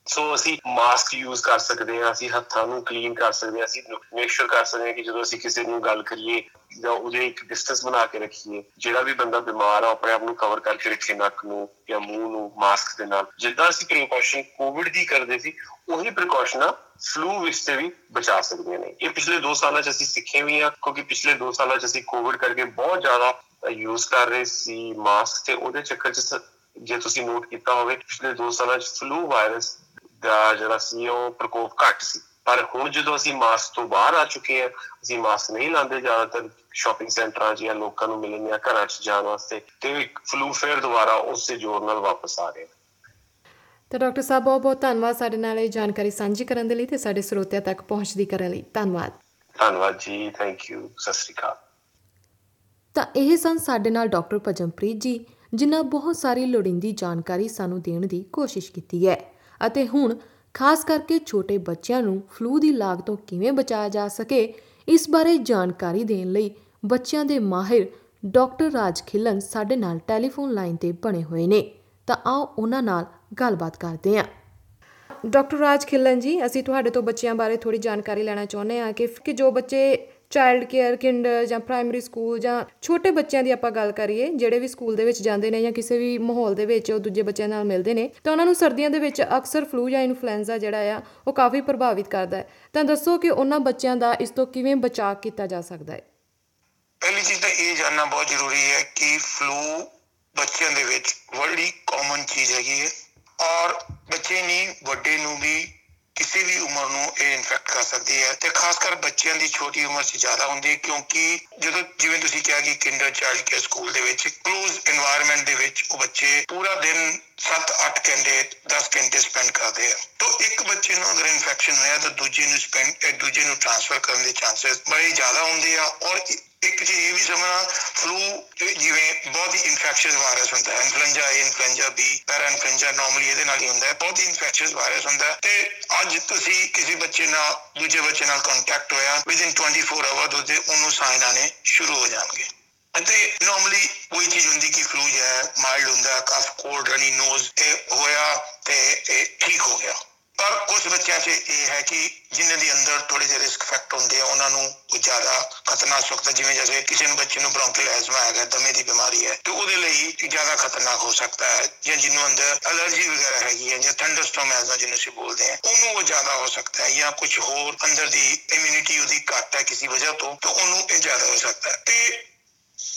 ਸੋ ਅਸੀਂ ਮਾਸਕ ਯੂਜ਼ ਕਰ ਸਕਦੇ ਹਾਂ, ਅਸੀਂ ਹੱਥਾਂ ਨੂੰ ਕਲੀਨ ਕਰ ਸਕਦੇ ਹਾਂ, ਅਸੀਂ ਮੇਕ ਸ਼ੋਰ ਕਰ ਸਕਦੇ ਹਾਂ ਕਿ ਜਦੋਂ ਅਸੀਂ ਕਿਸੇ ਨੂੰ ਗੱਲ ਕਰੀਏ ਜਾਂ ਉਹਦੇ ਇੱਕ ਡਿਸਟੈਂਸ ਬਣਾ ਕੇ ਰੱਖੀਏ, ਜਿਹੜਾ ਵੀ ਬੰਦਾ ਬਿਮਾਰ ਆ ਆਪਣੇ ਆਪ ਨੂੰ ਕਵਰ ਕਰਕੇ ਰੱਖੇ ਨੱਕ ਨੂੰ ਜਾਂ ਮੂੰਹ ਨੂੰ ਮਾਸਕ ਦੇ ਨਾਲ। ਜਿੱਦਾਂ ਅਸੀਂ ਪ੍ਰੀਕਾਸ਼ਨ ਕੋਵਿਡ ਦੀ ਕਰਦੇ ਸੀ, ਉਹੀ ਪ੍ਰੀਕਾਸ਼ਨਾਂ ਫਲੂ ਵਿੱਚ ਤੇ ਵੀ ਬਚਾ ਸਕਦੇ ਨੇ। ਇਹ ਪਿਛਲੇ 2 ਸਾਲਾਂ 'ਚ ਅਸੀਂ ਸਿੱਖੇ ਵੀ ਆ, ਕਿਉਂਕਿ ਪਿਛਲੇ 2 ਸਾਲਾਂ 'ਚ ਅਸੀਂ ਕੋਵਿਡ ਕਰਕੇ ਬਹੁਤ ਜ਼ਿਆਦਾ ਯੂਜ਼ ਕਰ ਰਹੇ ਸੀ ਮਾਸਕ ਤੇ ਉਹਦੇ ਚੱਕਰ 'ਚ ਜੇ ਤੁਸੀਂ ਨੋਟ ਕੀਤਾ ਹੋਵੇ, ਪਿਛਲੇ 2 ਸਾਲਾਂ 'ਚ ਫਲੂ ਵਾਇਰਸ ਦਾ ਜਿਹੜਾ ਸੀ ਉਹ ਪ੍ਰਕੋਪ ਘੱਟ ਸੀ। ਪਰ ਹੁਣ ਜਦੋਂ ਅਸੀਂ ਮਾਸਕ ਤੋਂ ਬਾਹਰ ਆ ਚੁੱਕੇ ਹਾਂ ਅਸੀਂ ਮਾਸਕ ਨਹੀਂ ਲਾਉਂਦੇ ਜ਼ਿਆਦਾਤਰ ਸ਼ਾਪਿੰਗ ਸੈਂਟਰਾਂ 'ਚ ਜਾਂ ਲੋਕਾਂ ਨੂੰ ਮਿਲਣ ਜਾਂ ਘਰਾਂ 'ਚ ਜਾਣ ਵਾਸਤੇ ਤੇ ਫਲੂ ਫੇਰ ਦੁਬਾਰਾ ਉਸੇ ਜੋਰ ਨਾਲ ਵਾਪਸ ਆ ਰਹੇ। ਤੇ ਡਾਕਟਰ ਸਾਹਿਬ ਬਹੁਤ ਬਹੁਤ ਧੰਨਵਾਦ ਸਾਡੇ ਨਾਲ ਇਹ ਜਾਣਕਾਰੀ ਸਾਂਝੀ ਕਰਨ ਦੇ ਲਈ ਤੇ ਸਾਡੇ ਸਰੋਤਿਆਂ ਤੱਕ ਪਹੁੰਚਦੀ ਕਰਨ ਲਈ। ਧੰਨਵਾਦ। ਧੰਨਵਾਦ ਜੀ ਥੈਂਕ ਯੂ ਸਤਿ ਸ਼੍ਰੀ ਅਕਾਲ। ਤਾਂ ਇਹ ਸਨ ਸਾਡੇ ਨਾਲ ਡਾਕਟਰ ਭਜਨਪ੍ਰੀਤ ਜੀ ਜਿਨ੍ਹਾਂ ਬਹੁਤ ਸਾਰੀ ਲੋੜੀਂਦੀ ਜਾਣਕਾਰੀ ਸਾਨੂੰ ਦੇਣ ਦੀ ਕੋਸ਼ਿਸ਼ ਕੀਤੀ ਹੈ। ਅਤੇ ਹੁਣ, ਖਾਸ ਕਰਕੇ ਛੋਟੇ ਬੱਚਿਆਂ ਨੂੰ ਫਲੂ ਦੀ ਲਾਗ ਤੋਂ ਕਿਵੇਂ ਬਚਾਇਆ ਜਾ ਸਕੇ, ਇਸ ਬਾਰੇ ਜਾਣਕਾਰੀ ਦੇਣ ਲਈ ਬੱਚਿਆਂ ਦੇ ਮਾਹਿਰ ਡਾਕਟਰ ਰਾਜ ਖਿਲਨ ਸਾਡੇ ਨਾਲ ਟੈਲੀਫੋਨ ਲਾਈਨ ਤੇ ਬਣੇ ਹੋਏ ਨੇ। ਤਾਂ ਆਓ ਉਹਨਾਂ ਨਾਲ ਗੱਲਬਾਤ ਕਰਦੇ ਹਾਂ। ਡਾਕਟਰ ਰਾਜ ਖਿਲਨ ਜੀ, ਅਸੀਂ ਤੁਹਾਡੇ ਤੋਂ ਬੱਚਿਆਂ ਬਾਰੇ ਥੋੜੀ ਜਾਣਕਾਰੀ ਲੈਣਾ ਚਾਹੁੰਦੇ ਹਾਂ ਕਿ ਕਿ ਜੋ ਬੱਚੇ ਚਾਈਲਡ ਕੇਅਰ ਕਿੰਡਰ ਜਾਂ ਪ੍ਰਾਇਮਰੀ ਸਕੂਲ ਜਾਂ ਛੋਟੇ ਬੱਚਿਆਂ ਦੀ ਆਪਾਂ ਗੱਲ ਕਰੀਏ, ਜਿਹੜੇ ਵੀ ਸਕੂਲ ਦੇ ਵਿੱਚ ਜਾਂਦੇ ਨੇ ਜਾਂ ਕਿਸੇ ਵੀ ਮਾਹੌਲ ਦੇ ਵਿੱਚ ਉਹ ਦੂਜੇ ਬੱਚਿਆਂ ਨਾਲ ਮਿਲਦੇ ਨੇ, ਤਾਂ ਉਹਨਾਂ ਨੂੰ ਸਰਦੀਆਂ ਦੇ ਵਿੱਚ ਅਕਸਰ ਫਲੂ ਜਾਂ ਇਨਫਲੂਐਂਜ਼ਾ ਜਿਹੜਾ ਆ, ਉਹ ਕਾਫੀ ਪ੍ਰਭਾਵਿਤ ਕਰਦਾ ਹੈ। ਤਾਂ ਦੱਸੋ ਕਿ ਉਹਨਾਂ ਬੱਚਿਆਂ ਦਾ ਇਸ ਤੋਂ ਕਿਵੇਂ ਬਚਾਅ ਕੀਤਾ ਜਾ ਸਕਦਾ ਹੈ? ਪਹਿਲੀ ਚੀਜ਼ ਤਾਂ ਇਹ ਜਾਨਣਾ ਬਹੁਤ ਜ਼ਰੂਰੀ ਹੈ ਕਿ ਫਲੂ ਬੱਚਿਆਂ ਦੇ ਵਿੱਚ ਬੜੀ ਕਾਮਨ ਚੀਜ਼ ਹੈਗੀ ਹੈ ਔਰ ਬੱਚੇ ਨਹੀਂ ਵੱਡੇ ਨੂੰ ਵੀ ਕਿਸੇ ਵੀ ਉਮਰ ਨੂੰ ਇਹ ਇਨਫੈਕਟ ਕਰ ਸਕਦੀ ਹੈ ਤੇ ਖਾਸ ਕਰ ਬੱਚਿਆਂ ਦੀ ਛੋਟੀ ਉਮਰ 'ਚ ਜ਼ਿਆਦਾ ਹੁੰਦੀ ਹੈ ਕਿਉਂਕਿ ਜਦੋਂ ਜਿਵੇਂ ਤੁਸੀਂ ਕਿਹਾ ਕਿ ਕਿੰਡਰ ਚਾਈਲਡ ਕੇ ਸਕੂਲ ਦੇ ਵਿੱਚ ক্লোਜ਼ এনवायरमेंट ਦੇ ਵਿੱਚ ਉਹ ਬੱਚੇ ਪੂਰਾ ਦਿਨ 7-8 ਘੰਟੇ 10 ਘੰਟੇ ਸਪੈਂਡ ਕਰਦੇ ਆ। ਤਾਂ ਇੱਕ ਬੱਚੇ ਨੂੰ ਅਗਰ ਇਨਫੈਕਸ਼ਨ ਹੋਇਆ ਤਾਂ ਦੂਜੇ ਨੂੰ ਸਪੈਂਡ ਦੂਜੇ ਨੂੰ ਟ੍ਰਾਂਸਫਰ ਕਰਨ ਦੇ ਚਾਂਸਸ ਬੜੇ ਜ਼ਿਆਦਾ ਹੁੰਦੇ ਆ ਔਰ ਇੱਕ ਚੀਜ਼ ਇਹ ਵੀ ਸਮਝਣਾ ਫਲੂ ਜਿਵੇਂ ਬਹੁਤ ਹੀ ਇਨਫੈਕਸ਼ੀਅਸ ਵਾਇਰਸ ਹੁੰਦਾ ਹੈ। Influenza A influenza B parainfluenza normally ਇਹਦੇ ਨਾਲ ਹੀ ਹੁੰਦਾ ਹੈ। ਬਹੁਤ ਹੀ ਇਨਫੈਕਸ਼ੀਅਸ ਵਾਇਰਸ ਹੁੰਦਾ ਹੈ। ਤੇ ਅੱਜ ਤੁਸੀਂ ਕਿਸੇ ਬੱਚੇ ਨਾਲ, ਦੂਜੇ ਬੱਚੇ ਨਾਲ ਕੰਟੈਕਟ ਹੋਇਆ ਵਿਦਿਨ 24 ਆਵਰ ਉਹਦੇ, ਉਹਨੂੰ ਸਾਈਨ ਆਨੇ ਸ਼ੁਰੂ ਹੋ ਜਾਣਗੇ। ਅਤੇ ਨਾਰਮਲੀ ਕੋਈ ਚੀਜ਼ ਹੁੰਦੀ ਕਿ ਫਲੂ ਹੈ ਮਾਈਲਡ ਹੁੰਦਾ ਕਫ ਕੋਲਡ ਰਨੀ ਨੋਜ਼ ਇਹ ਹੋਇਆ ਤੇ ਇਹ ਠੀਕ ਹੋ ਗਿਆ। ਪਰ ਕੁਝ ਬੱਚਿਆਂ 'ਚ ਇਹ ਹੈ ਕਿ ਜਿਨ੍ਹਾਂ ਦੇ ਅੰਦਰ ਥੋੜੇ ਜਿਹੇ ਰਿਸਕ ਫੈਕਟ ਹੁੰਦੇ ਆ, ਉਹਨਾਂ ਨੂੰ ਜ਼ਿਆਦਾ ਖਤਰਨਾਕ ਸਕਦਾ ਜਿਵੇਂ ਜਿਵੇਂ ਕਿਸੇ ਨੂੰ ਬੱਚੇ ਨੂੰ ਬ੍ਰੌਂਕਲ ਐਸਮਾ ਹੈਗਾ, ਦਮੇ ਦੀ ਬਿਮਾਰੀ ਹੈ, ਤੇ ਉਹਦੇ ਲਈ ਜ਼ਿਆਦਾ ਖਤਰਨਾਕ ਹੋ ਸਕਦਾ ਹੈ ਜਾਂ ਜਿਹਨੂੰ ਅੰਦਰ ਅਲਰਜੀ ਵਗੈਰਾ ਹੈਗੀ ਹੈ ਜਾਂ ਥੰਡਰਸਟਾਰਮ ਐਸਮਾ ਜਿਹਨੂੰ ਅਸੀਂ ਬੋਲਦੇ ਹਾਂ, ਉਹਨੂੰ ਉਹ ਜ਼ਿਆਦਾ ਹੋ ਸਕਦਾ ਹੈ ਜਾਂ ਕੁਝ ਹੋਰ ਅੰਦਰ ਦੀ ਇਮਿਊਨਿਟੀ ਉਹਦੀ ਘੱਟ ਹੈ ਕਿਸੇ ਵਜ੍ਹਾ ਤੋਂ, ਤਾਂ ਉਹਨੂੰ ਇਹ ਜ਼ਿਆਦਾ ਹੋ ਸਕਦਾ ਹੈ। ਤੇ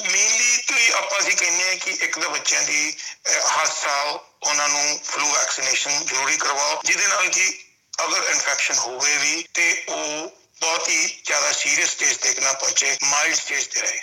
ਮੇਨਲੀ ਤੇ ਆਪਾਂ ਅਸੀਂ ਕਹਿੰਦੇ ਆ ਕਿ ਇੱਕ ਤਾਂ ਬੱਚਿਆਂ ਦੀ ਹਰ ਸਾਲ ਉਹਨਾਂ ਨੂੰ ਫਲੂ ਵੈਕਸੀਨੇਸ਼ਨ ਜ਼ਰੂਰੀ ਕਰਵਾਓ ਜਿਹਦੇ ਨਾਲ ਕਿ ਅਗਰ ਇਨਫੈਕਸ਼ਨ ਹੋਵੇ ਵੀ ਤੇ ਉਹ ਬਹੁਤ ਹੀ ਜ਼ਿਆਦਾ ਸੀਰੀਅਸ ਸਟੇਜ ਤੱਕ ਨਾ ਪਹੁੰਚੇ ਮਾਈਲਡ ਸਟੇਜ ਤੇ ਰਹੇ।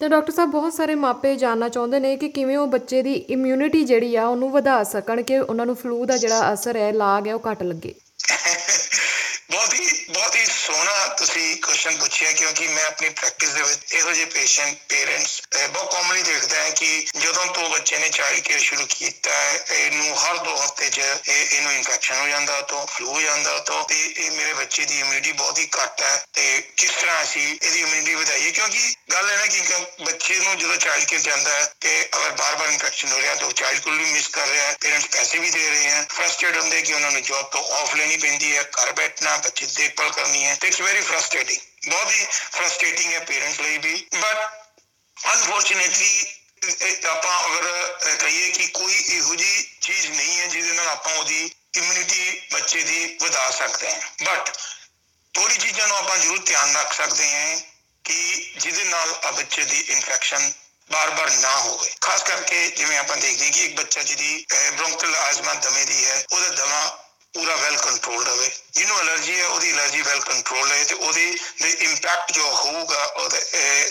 ਤਾਂ ਡਾਕਟਰ ਸਾਹਿਬ ਬਹੁਤ ਸਾਰੇ ਮਾਪੇ ਜਾਨਣਾ ਚਾਹੁੰਦੇ ਨੇ ਕਿ ਕਿਵੇਂ ਉਹ ਬੱਚੇ ਦੀ ਇਮਿਊਨਿਟੀ ਜਿਹੜੀ ਆ ਉਹਨੂੰ ਵਧਾ ਸਕਣ ਕਿ ਉਹਨਾਂ ਨੂੰ ਫਲੂ ਦਾ ਜਿਹੜਾ ਅਸਰ ਹੈ ਲਾਗ ਹੈ ਉਹ ਘਟ ਲੱਗੇ [laughs] ਬਹੁਤ ਹੀ ਬਹੁਤ ਹੀ ਸੋਹਣਾ ਤੁਸੀਂ ਕੁਐਸਚਨ ਪੁੱਛਿਆ ਕਿਉਂਕਿ ਮੈਂ ਆਪਣੀ ਪ੍ਰੈਕਟਿਸ ਦੇ ਵਿੱਚ ਇਹੋ ਜਿਹੇ ਪੇਸ਼ੈਂਟ ਪੇਰੈਂਟਸ ਬਹੁਤ ਕਾਮਨਲੀ ਦੇਖਦਾ ਹਾਂ ਕਿ ਜਦੋਂ ਤੋਂ ਬੱਚੇ ਨੇ ਚਾਈਲਡ ਕੇਅਰ ਸ਼ੁਰੂ ਕੀਤਾ ਹੈ, ਇਹਨੂੰ ਹਰ ਦੋ ਹਫ਼ਤੇ 'ਚ ਇਹ, ਇਹਨੂੰ ਇਨਫੈਕਸ਼ਨ ਹੋ ਜਾਂਦਾ ਤੋਂ ਫਲੂ ਹੋ ਜਾਂਦਾ ਤੋਂ ਤੇ ਇਹ ਮੇਰੇ ਬੱਚੇ ਦੀ ਇਮਿਊਨਿਟੀ ਬਹੁਤ ਹੀ ਘੱਟ ਹੈ ਤੇ ਕਿਸ ਤਰ੍ਹਾਂ ਅਸੀਂ ਇਹਦੀ ਇਮਿਊਨਿਟੀ ਵਧਾਈਏ? ਕਿਉਂਕਿ ਗੱਲ ਹੈ ਨਾ ਕਿ ਬੱਚੇ ਨੂੰ ਜਦੋਂ ਚਾਈਲਡ ਕੇਅਰ ਜਾਂਦਾ ਹੈ ਤੇ ਅਗਰ ਬਾਰ-ਬਾਰ ਇਨਫੈਕਸ਼ਨ ਹੋ ਰਿਹਾ, ਤਾਂ ਚਾਈਲਡ ਕੋਲ ਵੀ ਮਿਸ ਕਰ ਰਿਹਾ ਹੈ ਪੇਰੈਂਟਸ ਪੈਸੇ ਵੀ ਦੇ ਰਹੇ ਹਨ ਫਰਸਟ੍ਰੇਟ ਹੁੰਦੇ ਕਿ ਉਹਨਾਂ ਨੂੰ ਜੌਬ ਤੋਂ ਆਫ ਲੈਣੀ ਪੈਂਦੀ ਹੈ, ਘਰ ਬੈਠਣਾ, ਬੱਚੇ ਦੀ ਦੇਖਭਾਲ ਕਰਨੀ ਹੈ, ਤੇ ਇਟਸ ਵੈਰੀ ਫਰਸਟ੍ਰੇਟਿੰਗ ਬਹੁਤ ਹੀ ਫਰਸਟ੍ਰੇਟਿੰਗ ਹੈ ਪੇਰੈਂਟਸ ਲਈ ਵੀ। ਬਟ ਅਨਫੋਰਚੂਨੇਟਲੀ ਆਪਾਂ ਅਗਰ ਕਹੀਏ ਕਿ ਕੋਈ ਇਹੋ ਜੀ ਚੀਜ਼ ਨਹੀਂ ਹੈ ਜਿਹਦੇ ਨਾਲ ਆਪਾਂ ਉਹਦੀ ਇਮਿਊਨਿਟੀ ਬੱਚੇ ਦੀ ਵਧਾ ਸਕਦੇ ਹਾਂ। ਬਟ ਥੋੜੀ ਚੀਜ਼ਾਂ ਨੂੰ ਆਪਾਂ ਜ਼ਰੂਰ ਧਿਆਨ ਰੱਖ ਸਕਦੇ ਹਾਂ ਕਿ ਜਿਹਦੇ ਨਾਲ ਆ ਬੱਚੇ ਦੀ ਇਨਫੈਕਸ਼ਨ ਬਾਰ-ਬਾਰ ਨਾ ਹੋਵੇ। ਖਾਸ ਕਰਕੇ ਜਿਵੇਂ ਆਪਾਂ ਦੇਖਦੇ ਹਾਂ ਕਿ ਇੱਕ ਬੱਚਾ ਜਿਹਦੀ ਬ੍ਰੌਂਕਲ ਆਜ਼ਮਾ ਦਮੇ ਦੀ ਹੈ, ਉਹਦਾ ਦਮਾ ਪੂਰਾ ਵੈਲ ਕੰਟਰੋਲਡ ਹੋਵੇ ਜਿਹਨੂੰ ਅਲਰਜੀ ਹੈ, ਉਹਦੀ ਅਲਰਜੀ ਵੈਲ ਕੰਟਰੋਲ ਹੈ ਤੇ ਉਹਦੇ ਦੇ ਇੰਪੈਕਟ ਜੋ ਹੋਊਗਾ, ਉਹਦੇ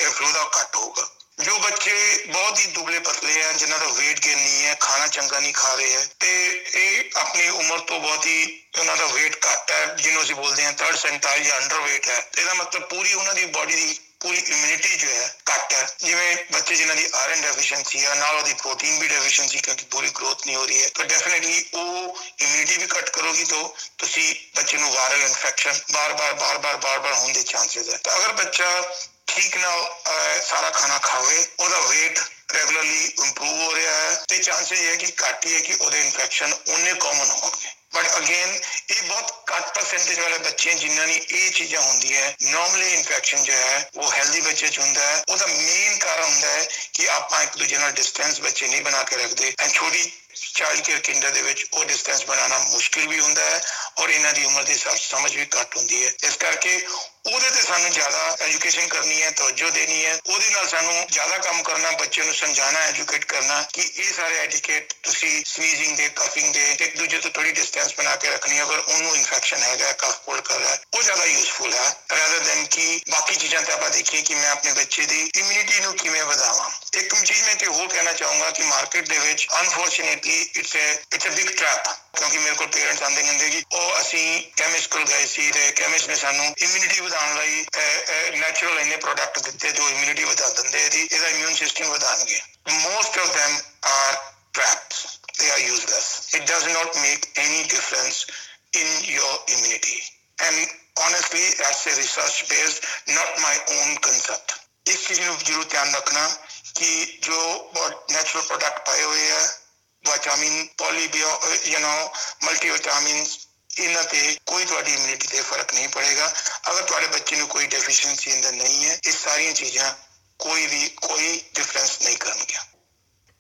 ਫਲੂ ਦਾ ਘੱਟ ਹੋਊਗਾ। ਜੋ ਬੱਚੇ ਬਹੁਤ ਹੀ ਦੁਬਲੇ ਪਤਲੇ ਆ, ਜਿਨ੍ਹਾਂ ਦਾ weight gain ਨਹੀਂ ਹੈ, ਖਾਣਾ ਚੰਗਾ ਨਹੀਂ ਖਾ ਰਹੇ ਹੈ, ਤੇ ਇਹ ਆਪਣੀ ਉਮਰ ਤੋਂ ਬਹੁਤ ਹੀ ਉਹਨਾਂ ਦਾ weight ਘੱਟ ਹੈ, ਜਿਹਨੂੰ ਅਸੀਂ ਬੋਲਦੇ ਹਾਂ 3rd ਸੈਂਟਾਈਲ ਜਾਂ ਅੰਡਰਵੇਟ ਹੈ। ਇਹਦਾ ਮਤਲਬ ਪੂਰੀ ਉਹਨਾਂ ਦੀ ਬਾਡੀ ਦੀ ਪੂਰੀ ਇਮਿਊਨਿਟੀ ਜੋ ਹੈ ਘੱਟ ਹੈ। ਜਿਵੇਂ ਬੱਚੇ ਜਿਨ੍ਹਾਂ ਦੀ ਆਇਰਨ ਡੈਫੀਸ਼ੀਐਂਸੀ ਹੈ ਨਾਲ ਉਹਦੀ ਪ੍ਰੋਟੀਨ ਵੀ ਡੈਫੀਸ਼ੀਐਂਸੀ ਕਿਉਂਕਿ ਪੂਰੀ ਗਰੋਥ ਨਹੀਂ ਹੋ ਰਹੀ ਹੈ। ਤਾਂ ਡੈਫੀਨਿਟਲੀ ਉਹ ਇਮਿਊਨਿਟੀ ਵੀ ਘੱਟ ਕਰੋਗੀ ਤਾਂ ਤੁਸੀਂ ਬੱਚੇ ਨੂੰ ਵਾਇਰਲ ਇਨਫੈਕਸ਼ਨ ਬਾਰ-ਬਾਰ ਬਾਰ-ਬਾਰ ਬਾਰ-ਬਾਰ ਹੋਣ ਦੇ ਚਾਂਸਸ ਹੈ। ਤਾਂ ਅਗਰ ਬੱਚਾ ਠੀਕ ਨਾਲ ਸਾਰਾ ਖਾਣਾ ਖਾਵੇ, ਉਹਦਾ weight ਰੈਗੂਲਰਲੀ ਇੰਪਰੂਵ ਹੋ ਰਿਹਾ ਹੈ ਤੇ ਚਾਂਸਸ ਇਹ ਹੈ ਕਿ ਘੱਟ ਹੀ ਹੈ ਕਿ ਉਹਦੇ ਇਨਫੈਕਸ਼ਨ ਉਹਨੇ ਕਾਮਨ ਹੋਣਗੇ। ਬਟ ਅਗੇਨ ਇਹ ਬਹੁਤ ਘੱਟ ਪਰਸੈਂਟੇਜ ਵਾਲੇ ਬੱਚੇ ਜਿਨ੍ਹਾਂ ਦੀ ਇਹ ਚੀਜ਼ਾਂ ਹੁੰਦੀਆਂ ਨਾਰਮਲੀ ਇਨਫੈਕਸ਼ਨ ਜੋ ਹੈ, ਉਹ ਹੈਲਦੀ ਬੱਚੇ ਚ ਹੁੰਦਾ ਹੈ। ਉਹਦਾ ਮੇਨ ਕਾਰਨ ਹੁੰਦਾ ਹੈ ਕਿ ਆਪਾਂ ਇੱਕ ਦੂਜੇ ਨਾਲ ਡਿਸਟੈਂਸ ਬੱਚੇ ਨਹੀਂ ਬਣਾ ਕੇ ਰੱਖਦੇ। ਐਂਡ ਛੋਟੀ ਚਾਈਲਡ ਕੇਅਰ ਕਿੰਡਰ ਦੇ ਵਿੱਚ ਉਹ ਡਿਸਟੈਂਸ ਬਣਾਉਣਾ ਮੁਸ਼ਕਿਲ ਵੀ ਹੁੰਦਾ ਹੈ ਔਰ ਇਹਨਾਂ ਦੀ ਉਮਰ ਦੇ ਹਿਸਾਬ ਸਮਝ ਵੀ ਘੱਟ ਹੁੰਦੀ ਹੈ। ਇਸ ਕਰਕੇ ਉਹਦੇ ਤੇ ਸਾਨੂੰ ਜ਼ਿਆਦਾ ਐਜੂਕੇਸ਼ਨ ਕਰਨੀ ਹੈ, ਤਵੱਜੋ ਦੇਣੀ ਹੈ। ਉਹਦੇ ਨਾਲ ਸਾਨੂੰ ਜ਼ਿਆਦਾ ਕੰਮ ਕਰਨਾ, ਬੱਚੇ ਨੂੰ ਸਮਝਾਉਣਾ ਐਜੂਕੇਟ ਕਰਨਾ ਕਿ ਇਹ ਸਾਰੇ ਐਟੀਕੇਟ ਤੁਸੀਂ ਸਨੀਜ਼ਿੰਗ ਦੇ ਕਫਿੰਗ ਦੇ ਇੱਕ ਦੂਜੇ ਤੋਂ ਥੋੜੀ ਡਿਸਟੈਂਸ ਬਣਾ ਕੇ ਰੱਖਣੀ ਹੈ। ਅਗਰ ਉਹਨੂੰ ਇਨਫੈਕਸ਼ਨ ਹੈਗਾ ਕਫ ਕੋਲਡ ਕਰ ਰਿਹਾ, ਉਹ ਜ਼ਿਆਦਾ ਯੂਸਫੁਲ ਹੈ ਰਾਦਰ ਦੈਨ ਕਿ ਬਾਕੀ ਚੀਜ਼ਾਂ ਤੇ ਆਪਾਂ ਦੇਖੀਏ ਕਿ ਮੈਂ ਆਪਣੇ ਬੱਚੇ ਦੀ ਇਮਿਊਨਿਟੀ ਨੂੰ ਕਿਵੇਂ ਵਧਾਵਾਂ। ਇੱਕ ਚੀਜ਼ ਮੈਂ ਤੇ ਹੋਰ ਕਹਿਣਾ ਚਾਹੂੰਗਾ ਕਿ ਮਾਰਕੀਟ ਦੇ ਵਿੱਚ unfortunately it's a it's a big trap ਕਿਉਂਕਿ ਮੇਰੇ ਕੋਲ ਪੇਰੈਂਟਸ ਆਉਂਦੇ ਹੁੰਦੇ ਕਿ ਉਹ ਅਸੀਂ ਕੈਮਿਸਟ ਕੋਲ ਗਏ ਸੀ ਤੇ ਕੈਮਿਸਟ ਨੇ ਸਾਨੂੰ ਇਮਿਊਨਿਟੀ ਵਧਾਉਣ ਲਈ ਨੈਚੁਰਲ ਇਹਨੇ ਪ੍ਰੋਡਕਟ ਦਿੱਤੇ ਜੋ ਇਮਿਊਨਿਟੀ ਵਧਾ ਦਿੰਦੇ ਇਹਦੀ ਇਹਦਾ immune system ਵਧਾਣਗੇ most of them are traps, they are useless it does not make any difference in your immunity. And honestly, that's a research based, not my own concept. ਇਸ ਚੀਜ਼ ਨੂੰ ਜ਼ਰੂਰ ਧਿਆਨ ਰੱਖਣਾ ਕਿ ਜੋ ਨੈਚੁਰਲ ਪ੍ਰੋਡਕਟ ਪਾਏ ਹੋਏ ਆ ਵਿਟਾਮਿਨ ਪੋਲੀਬੀਓ ਯੂ نو ਮਲਟੀਵਿਟਾਮਿਨਸ ਇਹਨਾਂ ਤੇ ਕੋਈ ਤੁਹਾਡੀ ਇਮਿਊਨਿਟੀ ਤੇ ਫ਼ਰਕ ਨਹੀਂ ਪੜੇਗਾ ਅਗਰ ਤੁਹਾਡੇ ਬੱਚੇ ਨੂੰ ਕੋਈ ਡੈਫੀਸ਼ੀਐਂਸੀ ਅੰਦਰ ਨਹੀਂ ਹੈ ਇਹ ਸਾਰੀਆਂ ਚੀਜ਼ਾਂ ਕੋਈ ਵੀ ਕੋਈ ਡਿਫਰੈਂਸ ਨਹੀਂ ਕਰਨਗੀਆਂ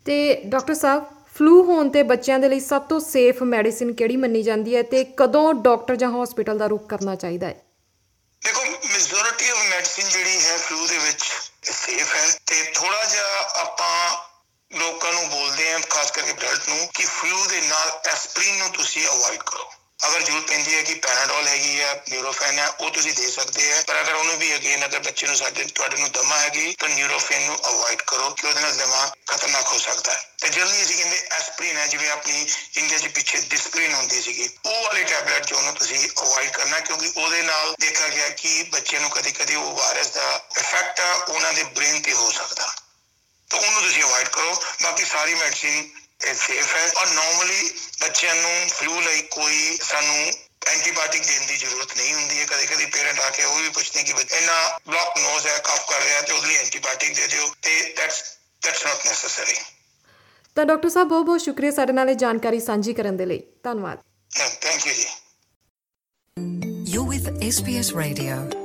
ਤੇ ਡਾਕਟਰ ਸਾਹਿਬ ਫਲੂ ਹੋਣ ਤੇ ਬੱਚਿਆਂ ਦੇ ਲਈ ਸਭ ਤੋਂ ਸੇਫ ਮੈਡੀਸਿਨ ਕਿਹੜੀ ਮੰਨੀ ਜਾਂਦੀ ਹੈ ਤੇ ਕਦੋਂ ਡਾਕਟਰ ਜਾਂ ਹਸਪੀਟਲ ਦਾ ਰੁਖ ਕਰਨਾ ਚਾਹੀਦਾ ਹੈ? ਦੇਖੋ ਮੈਜੋਰਿਟੀ ਆਫ ਮੈਡੀਸਿਨ ਜਿਹੜੀ ਹੈ ਫਲੂ ਦੇ ਵਿੱਚ ਸੇਫ ਹੈ ਤੇ ਥੋੜਾ ਜਿਹਾ ਆਪਾਂ ਲੋਕਾਂ ਨੂੰ ਬੋਲਦੇ ਹਾਂ, ਖਾਸ ਕਰਕੇ ਬਲੱਡ ਨੂੰ, ਕਿ ਫਲੂ ਦੇ ਨਾਲ ਐਸਪਰੀਨ ਨੂੰ ਤੁਸੀਂ ਅਵੋਇਡ ਕਰੋ। ਅਗਰ ਜ਼ਰੂਰਤ ਪੈਂਦੀ ਹੈ ਕਿ ਪੈਰਾਡੋਲ ਹੈਗੀ ਹੈ ਨਿਊਰੋਫੈਨ ਹੈ ਉਹ ਤੁਸੀਂ ਦੇ ਸਕਦੇ ਆ। ਪਰ ਅਗਰ ਉਹਨੂੰ ਵੀ ਅਗੇਨ ਅਗਰ ਬੱਚੇ ਨੂੰ ਸਾਡੇ, ਤੁਹਾਡੇ ਨੂੰ ਦਮਾ ਹੈਗੀ, ਤਾਂ ਨਿਊਰੋਫੈਨ ਨੂੰ ਅਵੋਇਡ ਕਰੋ, ਕਿ ਉਹਦੇ ਨਾਲ ਦਮਾ ਖਤਰਨਾਕ ਹੋ ਸਕਦਾ ਹੈ। ਤੇ ਜਲਦੀ ਅਸੀਂ ਕਹਿੰਦੇ ਐਸਪਰੀਨ ਹੈ, ਜਿਵੇਂ ਆਪਣੀ ਇੰਡੀਆ 'ਚ ਪਿੱਛੇ ਡਿਸਪਰੀਨ ਹੁੰਦੀ ਸੀਗੀ। ਉਹ ਵਾਲੀ ਟੈਬਲੇਟ ਜੋ ਉਹਨੂੰ ਤੁਸੀਂ ਅਵੋਇਡ ਕਰਨਾ, ਕਿਉਂਕਿ ਉਹਦੇ ਨਾਲ ਦੇਖਿਆ ਗਿਆ ਕਿ ਬੱਚੇ ਨੂੰ ਕਦੀ-ਕਦੀ ਉਹ ਵਾਇਰਸ ਦਾ ਇਫੈਕਟ ਉਹਨਾਂ ਦੇ ਬ੍ਰੇਨ ਤੇ ਹੋ ਸਕਦਾ। ਤਾਂ ਉਹਨੂੰ ਤੁਸੀਂ ਅਵੋਇਡ ਕਰੋ। ਬਾਕੀ ਸਾਰੀ ਮੈਡੀਸਿਨ ਸੇਫ ਹੈ। ਔਰ ਨਾਰਮਲੀ ਬੱਚਿਆਂ ਨੂੰ ਫਲੂ ਲਈ ਕੋਈ ਸਾਨੂੰ ਐਂਟੀਬਾਇਓਟਿਕ ਦੇਣ ਦੀ ਜ਼ਰੂਰਤ ਨਹੀਂ ਹੁੰਦੀ ਹੈ। ਕਦੇ ਕਦੇ ਪੇਰੈਂਟ ਆ ਕੇ ਉਹ ਵੀ ਪੁੱਛਦੇ ਕਿ ਬੱਚਾ ਇਹਨਾਂ ਬਲੌਕ ਨੋਜ਼ ਹੈ ਕਫ ਕਰ ਰਿਹਾ ਤੇ ਉਹਦੇ ਲਈ ਐਂਟੀਬਾਇਓਟਿਕ ਦੇ ਦਿਓ ਤੇ ਦੈਟਸ ਦੈਟਸ ਨਾਟ ਨੈਸੈਸਰੀ ਤਾਂ ਡਾਕਟਰ ਸਾਹਿਬ ਬਹੁਤ ਬਹੁਤ ਸ਼ੁਕਰੀਆ ਸਾਡੇ ਨਾਲ ਇਹ ਜਾਣਕਾਰੀ ਸਾਂਝੀ ਕਰਨ ਦੇ ਲਈ। ਧੰਨਵਾਦ। ਥੈਂਕ ਯੂ ਜੀ। You're with SBS Radio.